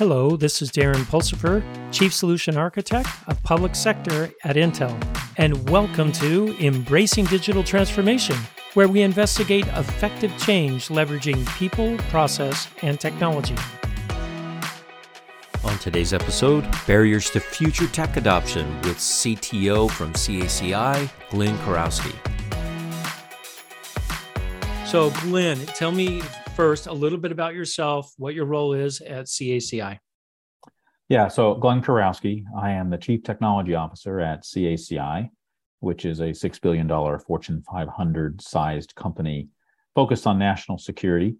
Hello, this is Darren Pulsipher, Chief Solution Architect of Public Sector at Intel, and welcome to Embracing Digital Transformation, where we investigate effective change leveraging people, process, and technology. On today's episode, barriers to future tech adoption with CTO from CACI, Glenn Kurowski. So, Glenn, tell me first a little bit about yourself, what your role is at CACI. Yeah, so Glenn Kurowski, I am the Chief Technology Officer at CACI, which is a $6 billion Fortune 500 sized company focused on national security.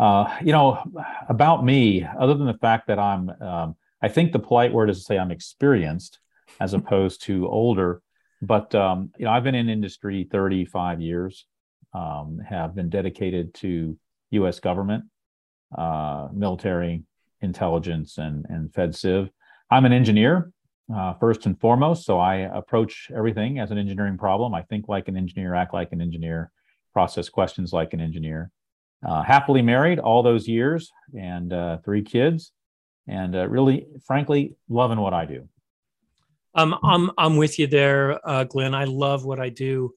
Uh, you know, about me, other than the fact that I'm, um, I think the polite word is to say I'm experienced as opposed to older. But, um, you know, I've been in industry 35 years, um, have been dedicated to U.S. government, uh, military, intelligence, and and Fed Civ. I'm an engineer uh, first and foremost, so I approach everything as an engineering problem. I think like an engineer, act like an engineer, process questions like an engineer. Uh, happily married all those years and uh, three kids, and uh, really, frankly, loving what I do. Um, I'm I'm with you there, uh, Glenn. I love what I do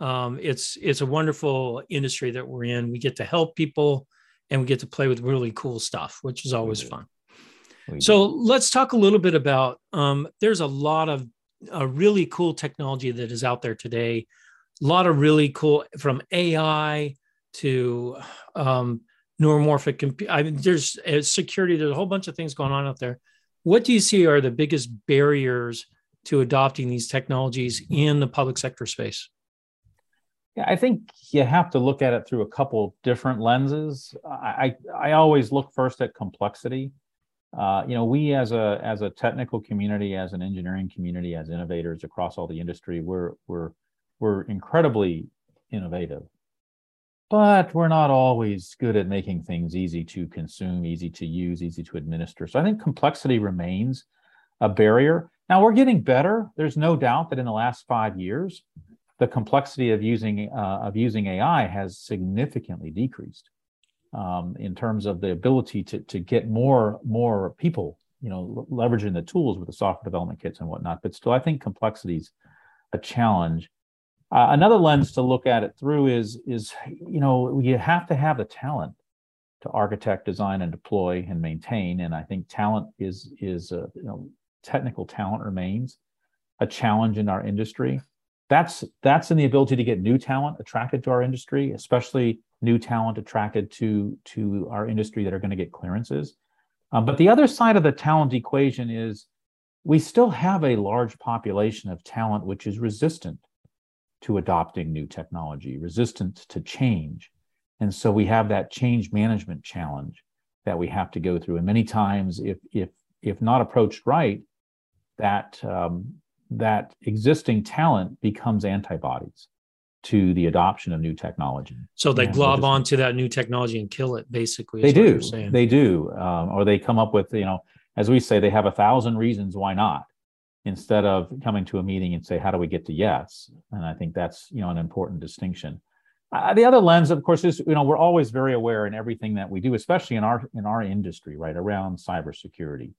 um, it's it's a wonderful industry that we're in. We get to help people, and we get to play with really cool stuff, which is always fun. So let's talk a little bit about. Um, there's a lot of uh, really cool technology that is out there today. A lot of really cool from AI to um, neuromorphic. Comp- I mean, there's uh, security. There's a whole bunch of things going on out there. What do you see are the biggest barriers to adopting these technologies in the public sector space? I think you have to look at it through a couple different lenses. I I, always look first at complexity. Uh, you know, we as a as a technical community, as an engineering community, as innovators across all the industry, we're we're we're incredibly innovative, but we're not always good at making things easy to consume, easy to use, easy to administer. So I think complexity remains a barrier. Now we're getting better. There's no doubt that in the last five years, the complexity of using uh, of using AI has significantly decreased um, in terms of the ability to to get more more people, you know, leveraging the tools with the software development kits and whatnot. But still, I think complexity is a challenge. Uh, another lens to look at it through is is you know you have to have the talent to architect, design, and deploy and maintain. And I think talent is is uh, you know technical talent remains a challenge in our industry that's that's in the ability to get new talent attracted to our industry, especially new talent attracted to to our industry that are going to get clearances. Um, but the other side of the talent equation is we still have a large population of talent which is resistant to adopting new technology, resistant to change. And so we have that change management challenge that we have to go through. And many times, if if if not approached right, that um, that existing talent becomes antibodies to the adoption of new technology. So they glob onto that new technology and kill it, basically. They do. They do. Um, or they come up with, you know, as we say, they have a thousand reasons why not, instead of coming to a meeting and say, how do we get to yes? And I think that's, you know, an important distinction. Uh, the other lens, of course, is you know we're always very aware in everything that we do, especially in our in our industry, right around cybersecurity.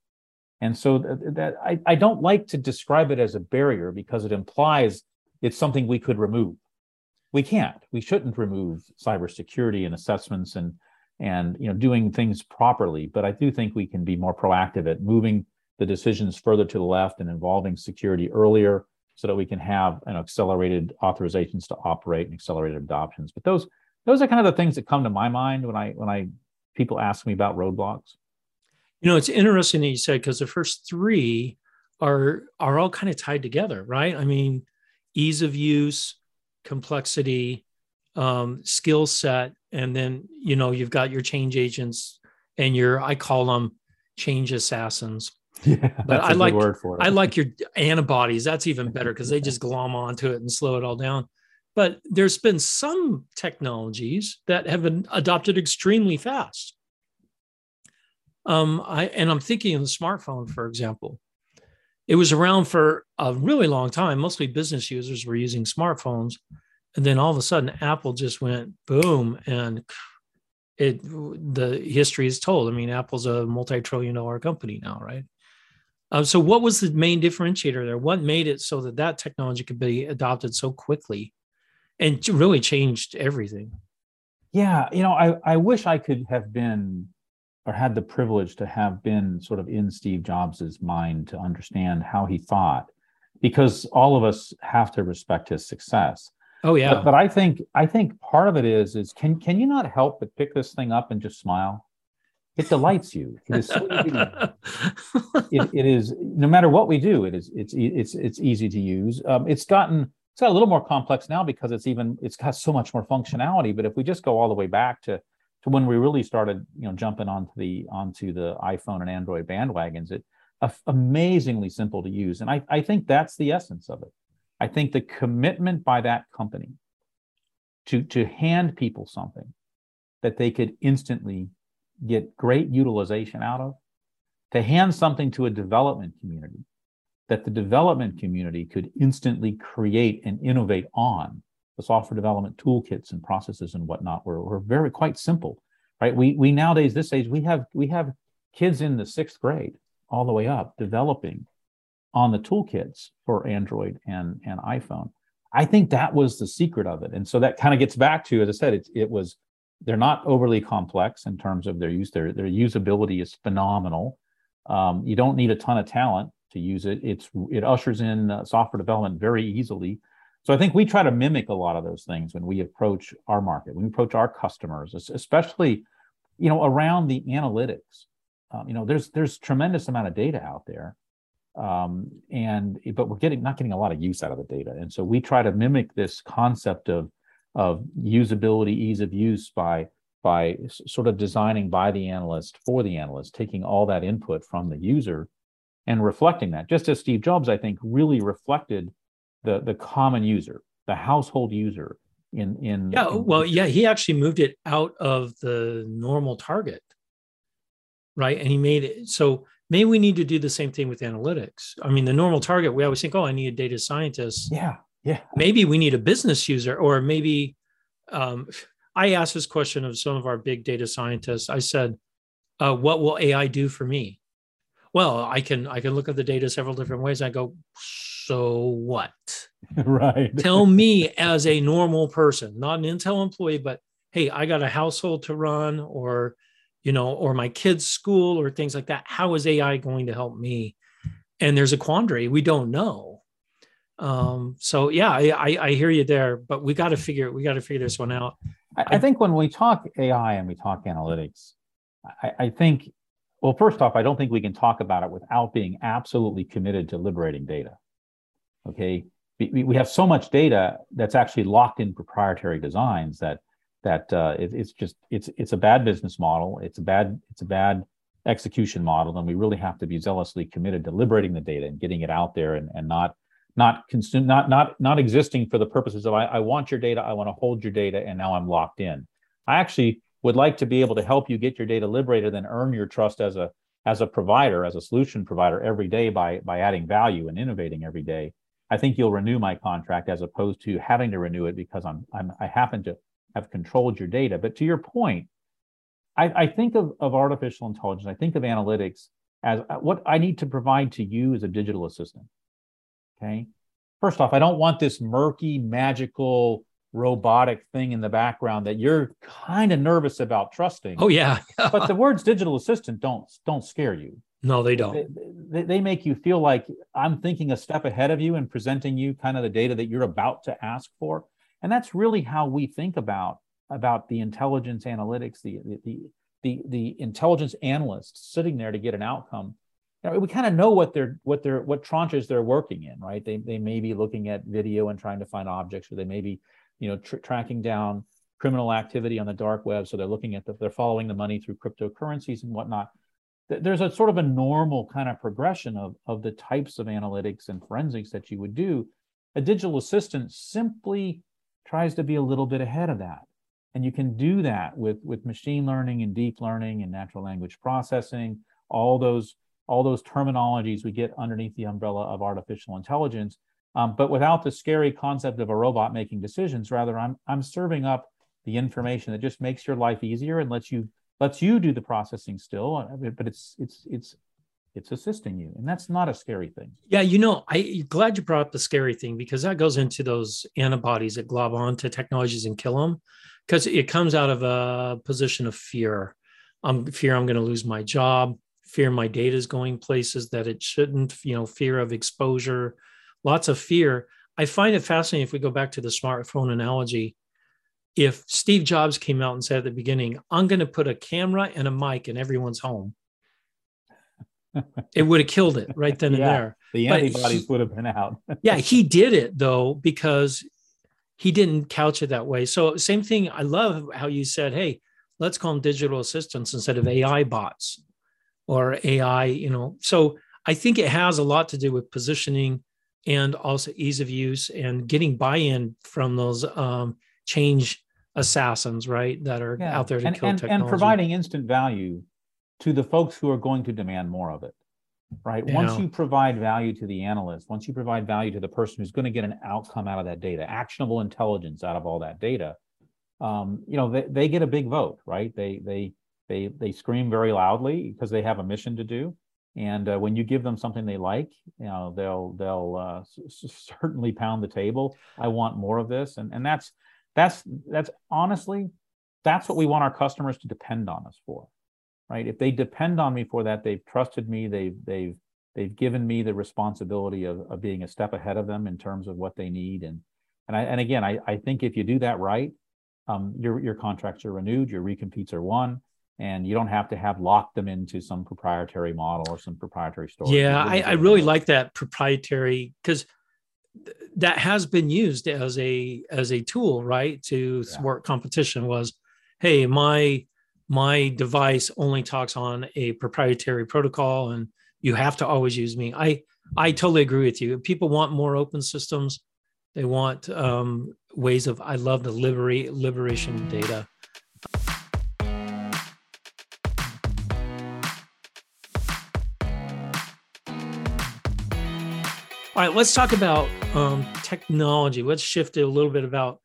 And so that, I, I don't like to describe it as a barrier because it implies it's something we could remove. We can't. We shouldn't remove cybersecurity and assessments and and you know doing things properly. But I do think we can be more proactive at moving the decisions further to the left and involving security earlier so that we can have an accelerated authorizations to operate and accelerated adoptions. But those those are kind of the things that come to my mind when I when I people ask me about roadblocks. You know, it's interesting that you said because the first three are are all kind of tied together, right? I mean, ease of use, complexity, um, skill set, and then you know you've got your change agents and your I call them change assassins. Yeah, but I like word for it. I like your antibodies. That's even better because they just glom onto it and slow it all down. But there's been some technologies that have been adopted extremely fast. Um, I and I'm thinking of the smartphone, for example. It was around for a really long time. Mostly business users were using smartphones, and then all of a sudden, Apple just went boom, and it the history is told. I mean, Apple's a multi-trillion dollar company now, right? Um, so, what was the main differentiator there? What made it so that that technology could be adopted so quickly, and really changed everything? Yeah, you know, I I wish I could have been or had the privilege to have been sort of in Steve Jobs's mind to understand how he thought, because all of us have to respect his success. Oh yeah. But, but I think I think part of it is is can can you not help but pick this thing up and just smile? It delights you. It is so it, it is no matter what we do. It is it's it's it's easy to use. Um, it's gotten it's got a little more complex now because it's even it's got so much more functionality. But if we just go all the way back to to when we really started, you know, jumping onto the onto the iPhone and Android bandwagons, it amazingly simple to use. And I, I think that's the essence of it. I think the commitment by that company to, to hand people something that they could instantly get great utilization out of, to hand something to a development community that the development community could instantly create and innovate on. The software development toolkits and processes and whatnot were, were very quite simple, right? We we nowadays this age we have we have kids in the sixth grade all the way up developing on the toolkits for Android and, and iPhone. I think that was the secret of it. And so that kind of gets back to, as I said, it, it was, they're not overly complex in terms of their use. Their, their usability is phenomenal. Um, you don't need a ton of talent to use it. It's, it ushers in uh, software development very easily. So I think we try to mimic a lot of those things when we approach our market, when we approach our customers, especially, you know, around the analytics. Um, you know, there's there's tremendous amount of data out there, um, and but we're getting not getting a lot of use out of the data and so we try to mimic this concept of of usability ease of use by by sort of designing by the analyst for the analyst taking all that input from the user and reflecting that just as steve jobs i think really reflected the the common user the household user in in yeah in, well yeah he actually moved it out of the normal target right and he made it so maybe we need to do the same thing with analytics. I mean, the normal target, we always think, oh, I need a data scientist. Yeah. Yeah. Maybe we need a business user, or maybe um, I asked this question of some of our big data scientists. I said, uh, what will AI do for me? Well, I can I can look at the data several different ways. I go, so what? right. Tell me as a normal person, not an Intel employee, but hey, I got a household to run, or you know, or my kids' school or things like that. How is AI going to help me? And there's a quandary. We don't know. Um, so yeah, I, I, I hear you there, but we got to figure we got to figure this one out. I, I, think when we talk AI and we talk analytics, I, I think well, first off, I don't think we can talk about it without being absolutely committed to liberating data. Okay, we, we have so much data that's actually locked in proprietary designs that that uh, it, it's just it's it's a bad business model. It's a bad it's a bad execution model, and we really have to be zealously committed to liberating the data and getting it out there, and, and not not consume not not not existing for the purposes of I, I want your data, I want to hold your data, and now I'm locked in. I actually would like to be able to help you get your data liberated and earn your trust as a as a provider, as a solution provider every day by by adding value and innovating every day. I think you'll renew my contract as opposed to having to renew it because I'm, I'm I happen to have controlled your data. But to your point, I, I think of, of artificial intelligence, I think of analytics as uh, what I need to provide to you as a digital assistant. Okay. First off, I don't want this murky, magical, robotic thing in the background that you're kind of nervous about trusting. Oh yeah. but the words digital assistant don't don't scare you. No, they don't. They, they, make you feel like I'm thinking a step ahead of you and presenting you kind of the data that you're about to ask for. And that's really how we think about about the intelligence analytics the the the, the intelligence analysts sitting there to get an outcome. You know, we kind of know what they're what they're what tranches they're working in right? They, they may be looking at video and trying to find objects or they may be you know tr- tracking down criminal activity on the dark web. So they're looking at the, they're following the money through cryptocurrencies and whatnot there's a sort of a normal kind of progression of, of the types of analytics and forensics that you would do a digital assistant simply tries to be a little bit ahead of that. And you can do that with, with machine learning and deep learning and natural language processing, all those, all those terminologies we get underneath the umbrella of artificial intelligence. Um, but without the scary concept of a robot making decisions, rather I'm, I'm serving up the information that just makes your life easier and lets you lets you do the processing still, uh, but it's it's it's it's assisting you. And that's not a scary thing. Yeah you know i glad you brought up the scary thing because that goes into those antibodies that glob onto technologies and kill them because it comes out of a position of fear. I'm fear i'm going to lose my job fear my data is going places that it shouldn't you know fear of exposure lots of fear. I find it fascinating if we go back to the smartphone analogy if steve jobs came out and said at the beginning i'm going to put a camera and a mic in everyone's home it would have killed it right then and yeah, there. The antibodies he, would have been out. yeah, he did it though because he didn't couch it that way. So same thing. I love how you said, "Hey, let's call them digital assistants instead of AI bots or AI." You know, so I think it has a lot to do with positioning and also ease of use and getting buy-in from those um, change assassins, right, that are yeah. out there to and, kill and, technology. and providing instant value to the folks who are going to demand more of it right? Yeah. once you provide value to the analyst once you provide value to the person who's going to get an outcome out of that data actionable intelligence out of all that data um, you know they, they get a big vote right? They they they they scream very loudly because they have a mission to do. And uh, when you give them something they like you know they'll they'll uh, certainly pound the table. I want more of this. And and that's that's that's honestly that's what we want our customers to depend on us for right? If they depend on me for that, they've trusted me, they've they've they've given me the responsibility of, of being a step ahead of them in terms of what they need. And and I and again, I, I think if you do that right, um, your your contracts are renewed, your recompetes are won, and you don't have to have locked them into some proprietary model or some proprietary story. Yeah, I, I really like that proprietary because that has been used as a as a tool, right, to thwart yeah. competition. Was hey, my my device only talks on a proprietary protocol and you have to always use me i i totally agree with you people want more open systems they want um, ways of i love the liberate liberation data all right let's talk about um, technology. Let's shift it a little bit about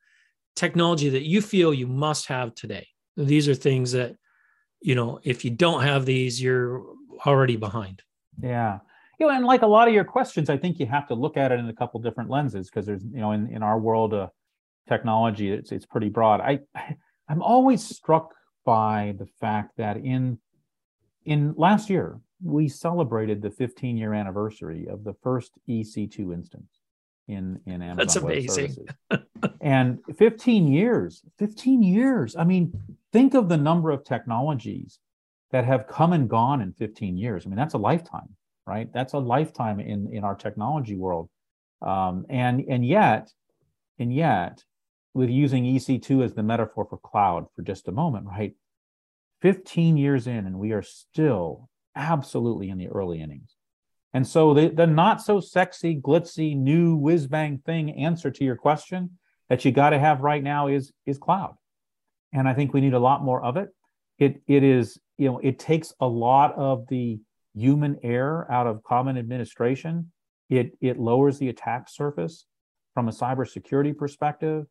technology that you feel you must have today. These are things that you know if you don't have these you're already behind. Yeah. You know and like a lot of your questions i think you have to look at it in a couple different lenses because there's you know in, in our world of technology it's it's pretty broad. I i'm always struck by the fact that in in last year we celebrated the 15 year anniversary of the first ec2 instance in in Amazon That's amazing. and 15 years, 15 years. I mean, think of the number of technologies that have come and gone in 15 years. I mean, that's a lifetime, right? That's a lifetime in in our technology world. Um, and and yet, and yet, with using EC2 as the metaphor for cloud for just a moment, right? 15 years in, and we are still absolutely in the early innings. And so the, the not so sexy, glitzy, new whiz bang thing answer to your question that you got to have right now is is cloud. And I think we need a lot more of it. It it is, you know, it takes a lot of the human error out of common administration. It it lowers the attack surface from a cybersecurity perspective.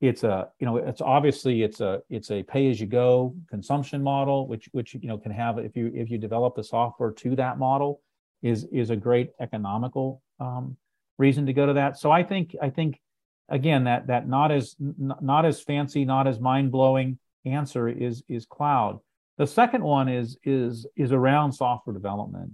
It's a, you know, it's obviously it's a it's a pay as you go consumption model, which which you know can have if you if you develop the software to that model, is is a great economical um, reason to go to that. So I think I think again that that not as not as fancy, not as mind blowing answer is is cloud. The second one is is is around software development.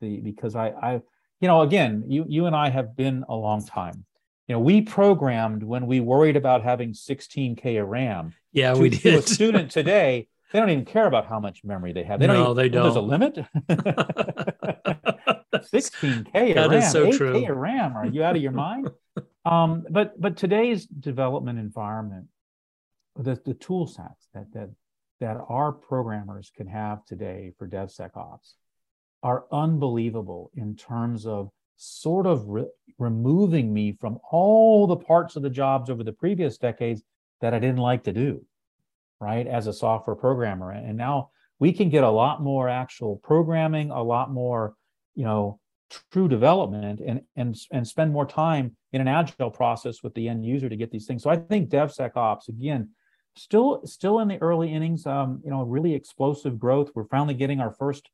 The because I I you know again you you and I have been a long time. You know we programmed when we worried about having 16k of RAM. Yeah, to, we did. To a student today they don't even care about how much memory they have. They no, don't even, they don't. There's a limit. 16k that RAM, so 8k true. RAM. Are you out of your mind? um, but but today's development environment, the the tool sets that that that our programmers can have today for DevSecOps are unbelievable in terms of sort of re- removing me from all the parts of the jobs over the previous decades that I didn't like to do right, as a software programmer. And now we can get a lot more actual programming, a lot more, you know, true development and and and spend more time in an agile process with the end user to get these things. So I think DevSecOps, again, still still in the early innings. Um, you know, really explosive growth. We're finally getting our first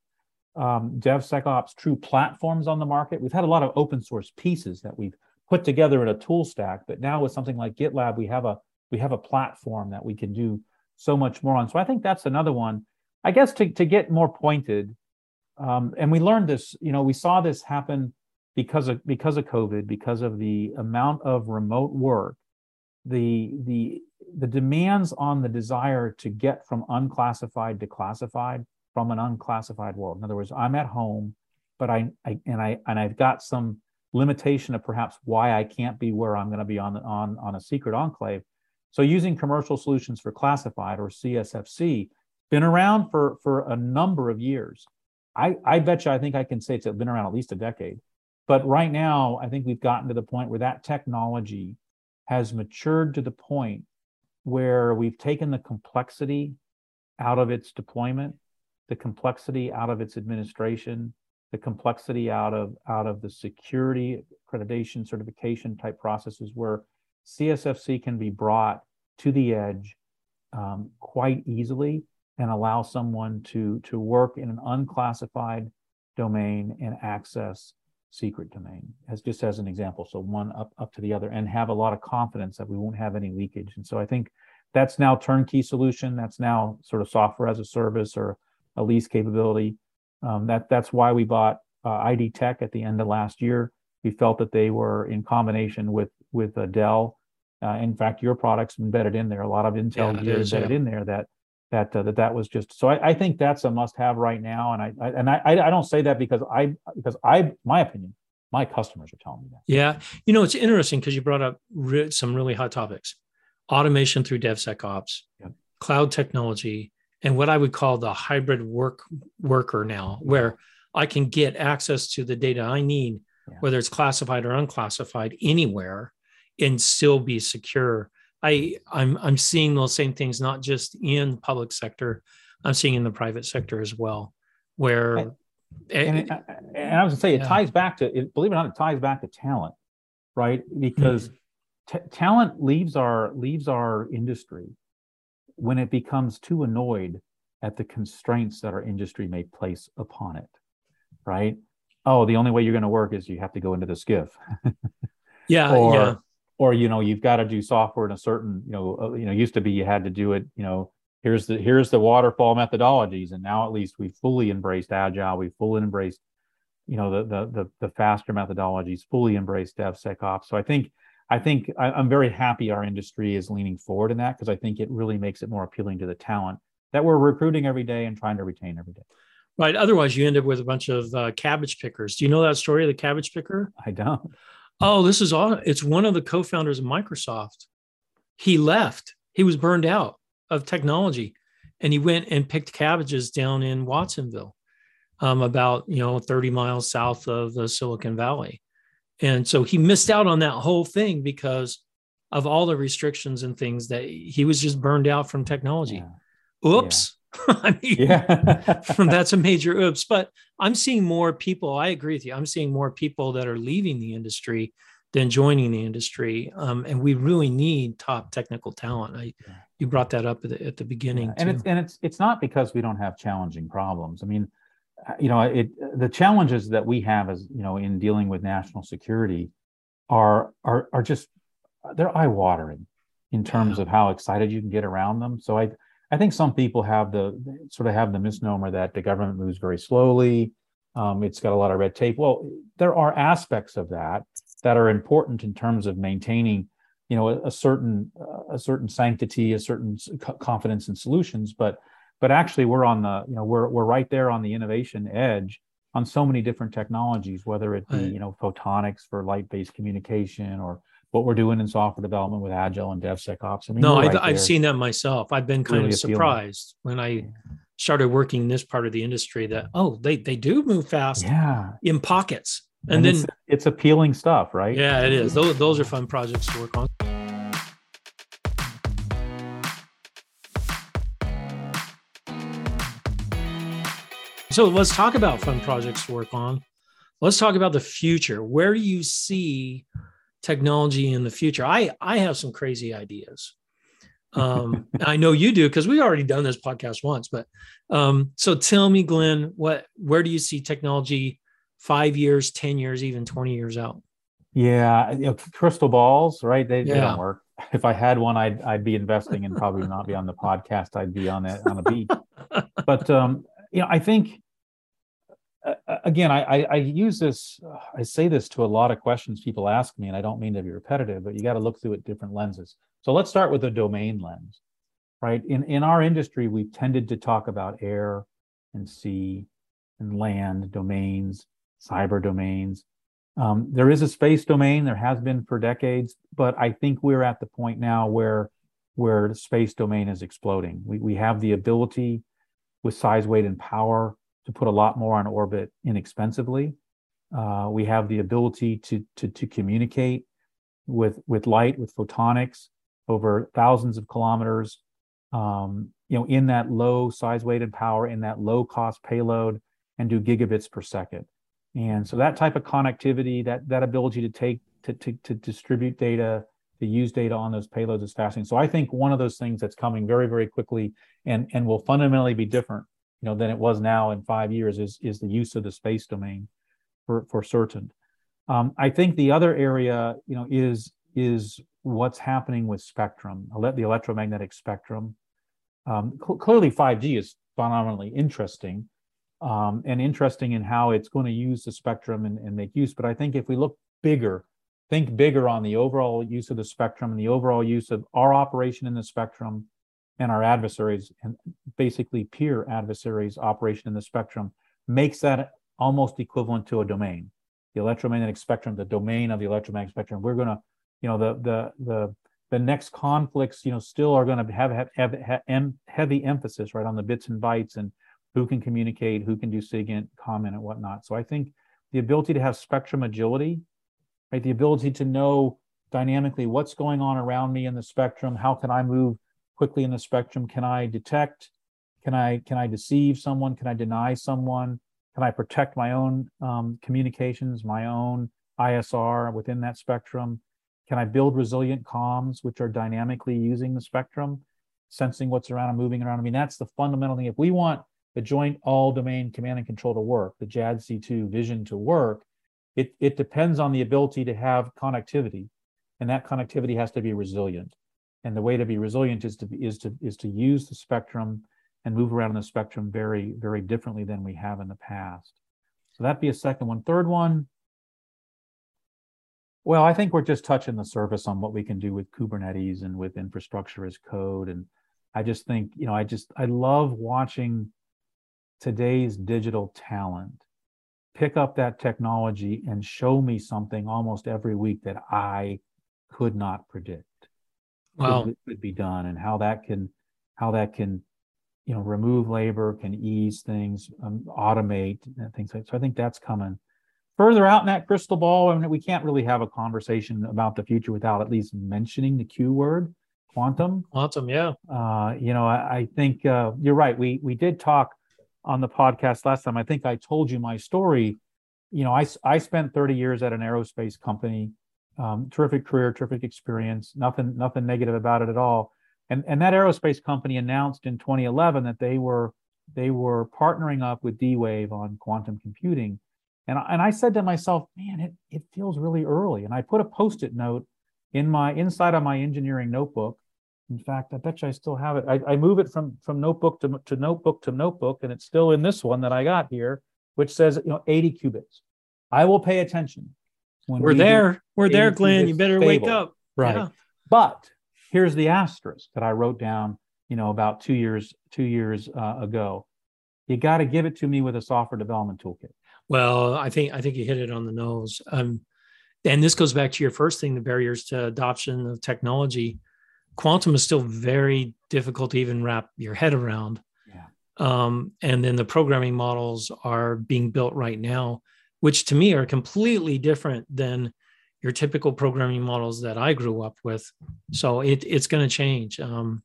um, DevSecOps true platforms on the market. We've had a lot of open source pieces that we've put together in a tool stack, but now with something like GitLab, we have a we have a platform that we can do so much more on. So I think that's another one. I guess to to get more pointed, um, and we learned this. You know, we saw this happen because of because of COVID, because of the amount of remote work, the the the demands on the desire to get from unclassified to classified from an unclassified world. In other words, I'm at home, but I, I and I and I've got some limitation of perhaps why I can't be where I'm going to be on on on a secret enclave. So using commercial solutions for classified or CSFC been around for for a number of years. I I bet you I think I can say it's been around at least a decade. But right now, I think we've gotten to the point where that technology has matured to the point where we've taken the complexity out of its deployment, the complexity out of its administration, the complexity out of out of the security accreditation certification type processes where CSFC can be brought to the edge um, quite easily and allow someone to to work in an unclassified domain and access secret domain as just as an example. So one up up to the other and have a lot of confidence that we won't have any leakage. And so i think that's now turnkey solution. That's now sort of software as a service or a lease capability. Um, that that's why we bought uh, id tech at the end of last year. We felt that they were in combination with with uh, dell uh, in fact your products embedded in there. A lot of intel yeah, gear embedded yeah. in there that that uh, that that was just so I, I, think that's a must have right now. And I, I and I I don't say that because I because I my opinion my customers are telling me that. Yeah. You know it's interesting because you brought up re- some really hot topics. Automation through DevSecOps. Yep. cloud technology and what I would call the hybrid work worker now where I can get access to the data I need yeah. whether it's classified or unclassified anywhere and still be secure I I'm I'm seeing those same things not just in the public sector, I'm seeing in the private sector as well, where and, and, it, and I was gonna say it yeah. ties back to it, believe it or not, it ties back to talent, right? Because mm-hmm. t- talent leaves our leaves our industry when it becomes too annoyed at the constraints that our industry may place upon it, right? Oh, the only way you're going to work is you have to go into the SCIF. yeah, or, yeah or you know you've got to do software in a certain you know uh, you know used to be you had to do it you know here's the here's the waterfall methodologies and now at least we've fully embraced agile we've fully embraced you know the the the, the faster methodologies fully embraced devsecops so i think i think I, i'm very happy our industry is leaning forward in that because i think it really makes it more appealing to the talent that we're recruiting every day and trying to retain every day right otherwise you end up with a bunch of uh, cabbage pickers do you know that story of the cabbage picker i don't Oh, this is all. It's one of the co-founders of Microsoft. He left. He was burned out of technology, and he went and picked cabbages down in Watsonville, um, about you know 30 miles south of the Silicon Valley, and so he missed out on that whole thing because of all the restrictions and things that he was just burned out from technology. Yeah. Oops. Yeah. I mean, yeah. that's a major oops. But I'm seeing more people. I agree with you. I'm seeing more people that are leaving the industry than joining the industry, um, and we really need top technical talent. I, you brought that up at the, at the beginning, yeah. and it's and it's it's not because we don't have challenging problems. I mean, you know, it the challenges that we have as you know in dealing with national security are are are just they're eye watering in terms yeah. of how excited you can get around them. So I I think some people have the sort of have the misnomer that the government moves very slowly. Um, it's got a lot of red tape. Well, there are aspects of that that are important in terms of maintaining, you know, a, a certain uh, a certain sanctity, a certain confidence in solutions. But but actually, we're on the you know we're we're right there on the innovation edge on so many different technologies, whether it be you know photonics for light-based communication or what we're doing in software development with Agile and DevSecOps. I mean, no, right I've, seen that myself. I've been kind really of surprised appealing. when I started working in this part of the industry that oh, they they do move fast, yeah, in pockets, and, and then it's, it's, appealing stuff, right? Yeah, it is. Those those are fun projects to work on. So let's talk about fun projects to work on. Let's talk about the future. Where do you see technology in the future. I I have some crazy ideas. Um, I know you do because we've already done this podcast once. But um, so tell me, Glenn, what where do you see technology five years, ten years, even twenty years out? Yeah, you know, crystal balls, right? They, yeah. they don't work. If I had one, I'd I'd be investing and probably not be on the podcast. I'd be on it on a beach. but um, you know, I think again, I, I, I use this. I say this to a lot of questions people ask me, and I don't mean to be repetitive, but you got to look through it different lenses. So let's start with the domain lens, right? In in our industry, we've tended to talk about air and sea and land domains, cyber domains. Um, there is a space domain. There has been for decades, but I think we're at the point now where where the space domain is exploding. We we have the ability with size, weight, and power to put a lot more on orbit inexpensively. Uh, we have the ability to, to, to communicate with, with light, with photonics over thousands of kilometers, um, you know, in that low size, weight, and power, in that low cost payload, and do gigabits per second. And so that type of connectivity, that that ability to take to, to, to distribute data, to use data on those payloads is fascinating. So I think one of those things that's coming very, very quickly and, and will fundamentally be different you know than it was now in five years is is the use of the space domain for for certain. Um, i think the other area you know is is what's happening with spectrum the electromagnetic spectrum. Um, cl- clearly 5g is phenomenally interesting um, and interesting in how it's going to use the spectrum and, and make use but i think if we look bigger think bigger on the overall use of the spectrum and the overall use of our operation in the spectrum and our adversaries and basically peer adversaries operation in the spectrum makes that almost equivalent to a domain. The electromagnetic spectrum the domain of the electromagnetic spectrum. We're going to you know the the the the next conflicts you know still are going to have have, have, have heavy emphasis right on the bits and bytes and who can communicate who can do SIGINT COMINT and whatnot. So i think the ability to have spectrum agility right the ability to know dynamically what's going on around me in the spectrum how can i move quickly in the spectrum. Can i detect? Can i can i deceive someone? Can i deny someone? Can i protect my own um, communications my own isr within that spectrum? Can i build resilient comms which are dynamically using the spectrum sensing what's around and moving around? I mean that's the fundamental thing. If we want the joint all domain command and control to work the JADC2 vision to work it, it depends on the ability to have connectivity and that connectivity has to be resilient and the way to be resilient is to is to is to use the spectrum and move around the spectrum very very differently than we have in the past. So that'd be a second one. Third one well i think we're just touching the surface on what we can do with kubernetes and with infrastructure as code. And i just think you know i just i love watching today's digital talent pick up that technology and show me something almost every week that i could not predict wow. could, could be done and how that can how that can you know remove labor can ease things um, automate and things like so i think that's coming. Further out in that crystal ball I mean, we can't really have a conversation about the future without at least mentioning the q word quantum. Quantum yeah. Uh, you know i, I think uh, you're right. We we did talk on the podcast last time. I think i told you my story. You know i, I spent 30 years at an aerospace company um, terrific career, terrific experience. Nothing, nothing negative about it at all. And and that aerospace company announced in 2011 that they were they were partnering up with D-Wave on quantum computing. And and I said to myself, man, it it feels really early. And I put a post-it note in my inside of my engineering notebook. In fact, I bet you I still have it. I, I move it from from notebook to, to notebook to notebook, and it's still in this one that I got here, which says you know 80 qubits. I will pay attention we're we there. We're there, Glenn. You better stable. wake up. Right. Yeah. But here's the asterisk that I wrote down, you know, about two years, two years uh, ago. You got to give it to me with a software development toolkit. Well, I think I think you hit it on the nose. Um, and this goes back to your first thing: the barriers to adoption of technology. Quantum is still very difficult to even wrap your head around. Yeah. Um, and then the programming models are being built right now which to me are completely different than your typical programming models that I grew up with. So it, it's going to change. Um,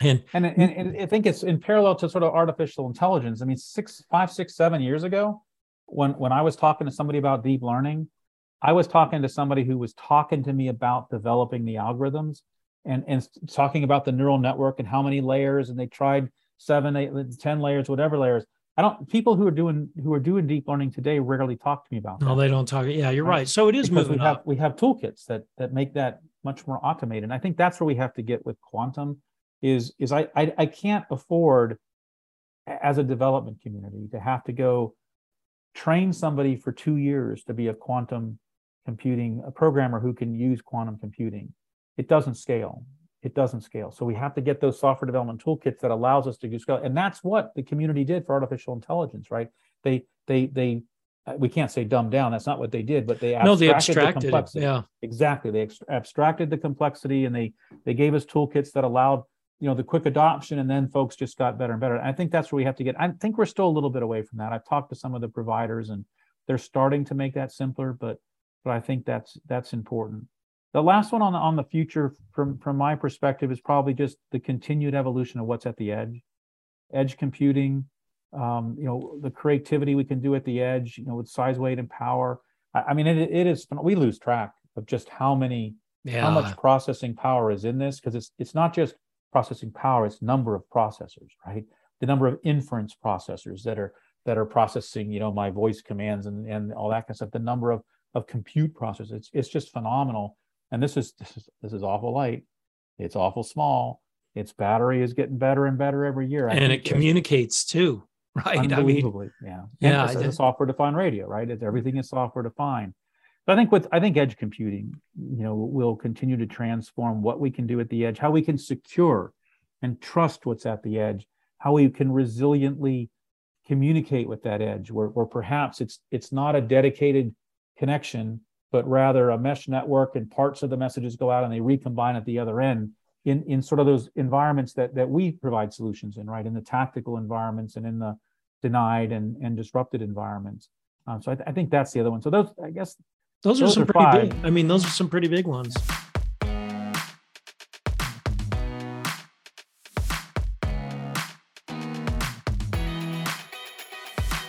and, and, and, and I think it's in parallel to sort of artificial intelligence. I mean, six, five, six, seven years ago, when when I was talking to somebody about deep learning, I was talking to somebody who was talking to me about developing the algorithms. and and talking about the neural network and how many layers and they tried seven eight ten layers whatever layers i don't people who are doing who are doing deep learning today rarely talk to me about that. no they don't talk yeah you're right, right. so it is because moving we have up. we have toolkits that that make that much more automated and i think that's where we have to get with quantum is is i i, I can't afford as a development community to have to go train somebody for two years to be a quantum computing a programmer who can use quantum computing it doesn't scale it doesn't scale. So we have to get those software development toolkits that allows us to do scale. And that's what the community did for artificial intelligence right? They they they uh, we can't say dumb down that's not what they did but they abstracted, no they abstracted the complexity. It, yeah. Exactly they ex- abstracted the complexity and they they gave us toolkits that allowed you know the quick adoption and then folks just got better and better. And i think that's where we have to get i think we're still a little bit away from that. I've talked to some of the providers and they're starting to make that simpler but but i think that's that's important the last one on the on the future from from my perspective is probably just the continued evolution of what's at the edge. Edge computing um, you know the creativity we can do at the edge you know with size weight and power. I, I mean it, it is we lose track of just how many yeah. how much processing power is in this because it's it's not just processing power it's number of processors right? The number of inference processors that are that are processing you know my voice commands and and all that kind of stuff. The number of of compute processors. It's, it's just phenomenal and this is this is this is awful light. It's awful small. Its battery is getting better and better every year. I and it communicates too right? Unbelievably I mean, yeah. Yeah it's a software defined radio right? It's, everything is software defined. But I think with I think edge computing, you know, will continue to transform what we can do at the edge, how we can secure and trust what's at the edge, how we can resiliently communicate with that edge, where, where perhaps it's it's not a dedicated connection, but rather a mesh network and parts of the messages go out and they recombine at the other end in, in sort of those environments that, that we provide solutions in, right? In the tactical environments and in the denied and, and disrupted environments. Um, so I, th- I think that's the other one. So those, I guess, those, those are some are pretty five. big. I mean, those are some pretty big ones.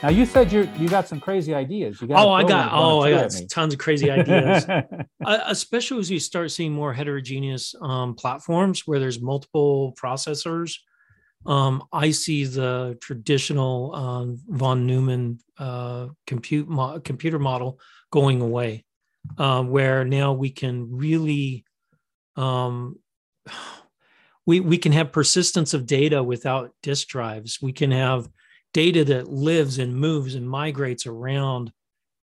Now you said you you got some crazy ideas. You got oh, I got oh, I got tons of crazy ideas. uh, especially as you start seeing more heterogeneous um, platforms where there's multiple processors. Um, I see the traditional um, von Neumann uh, compute mo- computer model going away, uh, where now we can really um, we we can have persistence of data without disk drives. We can have data that lives and moves and migrates around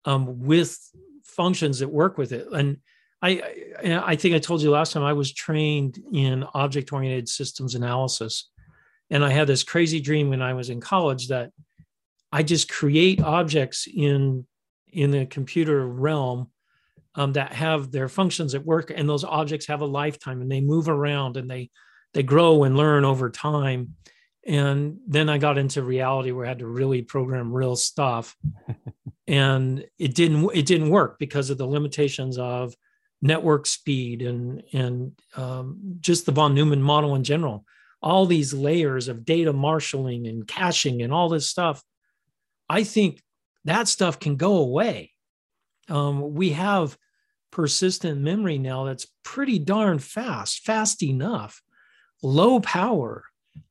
um, with functions that work with it. And I, I think I told you last time I was trained in object oriented systems analysis. And I had this crazy dream when I was in college that I just create objects in in the computer realm um, that have their functions at work, and those objects have a lifetime and they move around and they they grow and learn over time. And then I got into reality where I had to really program real stuff, and it didn't it didn't work because of the limitations of network speed and and um, just the von Neumann model in general. All these layers of data marshaling and caching and all this stuff. I think that stuff can go away. Um, we have persistent memory now that's pretty darn fast, fast enough, low power.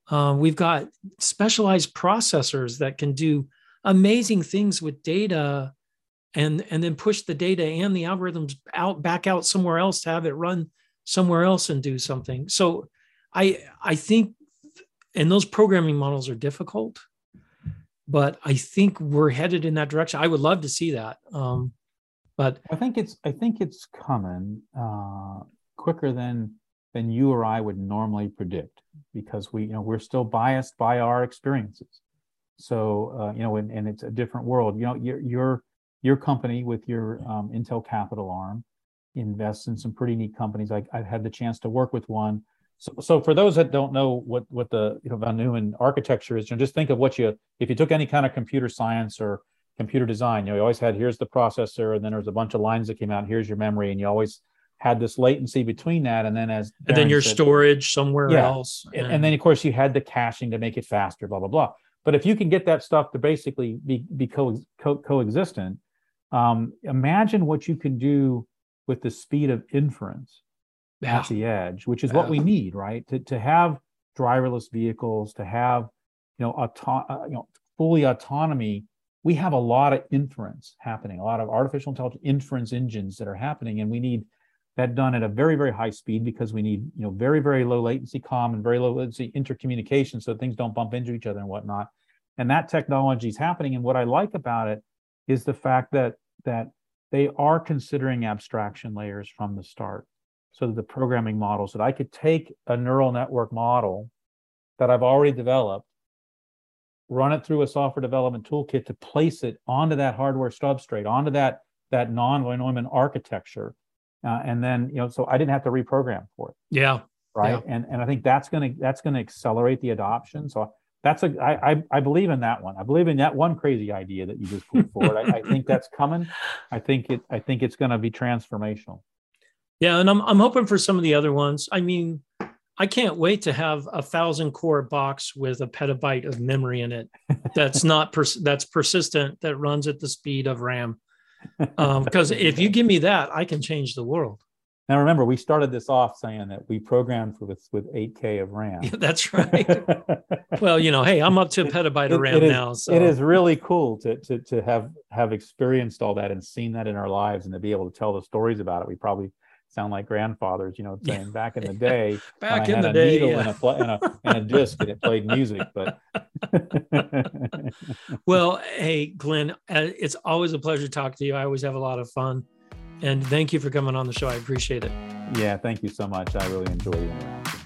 Uh, we've got specialized processors that can do amazing things with data and, and then push the data and the algorithms out back out somewhere else to have it run somewhere else and do something. So I I think and those programming models are difficult but I think we're headed in that direction. I would love to see that. Um, but I think it's I think it's coming uh, quicker than than you or I would normally predict because we you know we're still biased by our experiences. So uh, you know, and, and it's a different world. You know, your your your company with your um, Intel Capital arm invests in some pretty neat companies. I, I've had the chance to work with one so, so for those that don't know what what the you know von Neumann architecture is, you know, just think of what you if you took any kind of computer science or computer design, you know, you always had here's the processor, and then there's a bunch of lines that came out. Here's your memory, and you always had this latency between that, and then as and then your said, storage somewhere yeah, else, and, and then of course you had the caching to make it faster, blah blah blah. But if you can get that stuff to basically be be co- co- coexistent, um, imagine what you can do with the speed of inference Yeah. at the edge, which is what we need, right? To to have driverless vehicles, to have you know auto- uh, you know fully autonomy. We have a lot of inference happening, a lot of artificial intelligence inference engines that are happening, and we need that done at a very very high speed because we need you know very very low latency comm and very low latency intercommunication so things don't bump into each other and whatnot. And that technology is happening. And what i like about it is the fact that that they are considering abstraction layers from the start so the programming models that i could take a neural network model that i've already developed run it through a software development toolkit to place it onto that hardware substrate onto that that non-Neumann architecture uh, and then you know so i didn't have to reprogram for it Yeah. right and and i think that's going to that's going to accelerate the adoption so that's a I, I i believe in that one i believe in that one crazy idea that you just put forward I, I think that's coming i think it i think it's going to be transformational Yeah, and I'm I'm hoping for some of the other ones. I mean, I can't wait to have a thousand core box with a petabyte of memory in it. That's not pers- that's persistent. That runs at the speed of RAM. Um, because if you give me that, I can change the world. now remember we started this off saying that we programmed for with with 8k of ram That's right. well, you know, hey, I'm up to a petabyte of RAM it is- now. So it is really cool to, to to have have experienced all that and seen that in our lives and to be able to tell the stories about it we probably sound like grandfathers you know saying back in the day back in had the a day. needle yeah. and, a, pl- and, a, and a disc and it played music but Well, hey, Glenn, uh, it's always a pleasure to talk to you. I always have a lot of fun. And thank you for coming on the show. I appreciate it. yeah thank you so much i really enjoy the interaction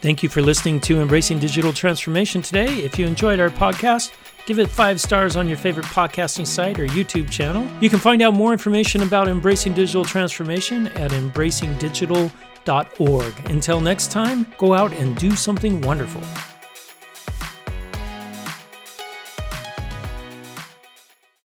Thank you for listening to Embracing Digital Transformation today. If you enjoyed our podcast, give it five stars on your favorite podcasting site or YouTube channel. You can find out more information about Embracing Digital Transformation at embracingdigital.org. Until next time, go out and do something wonderful.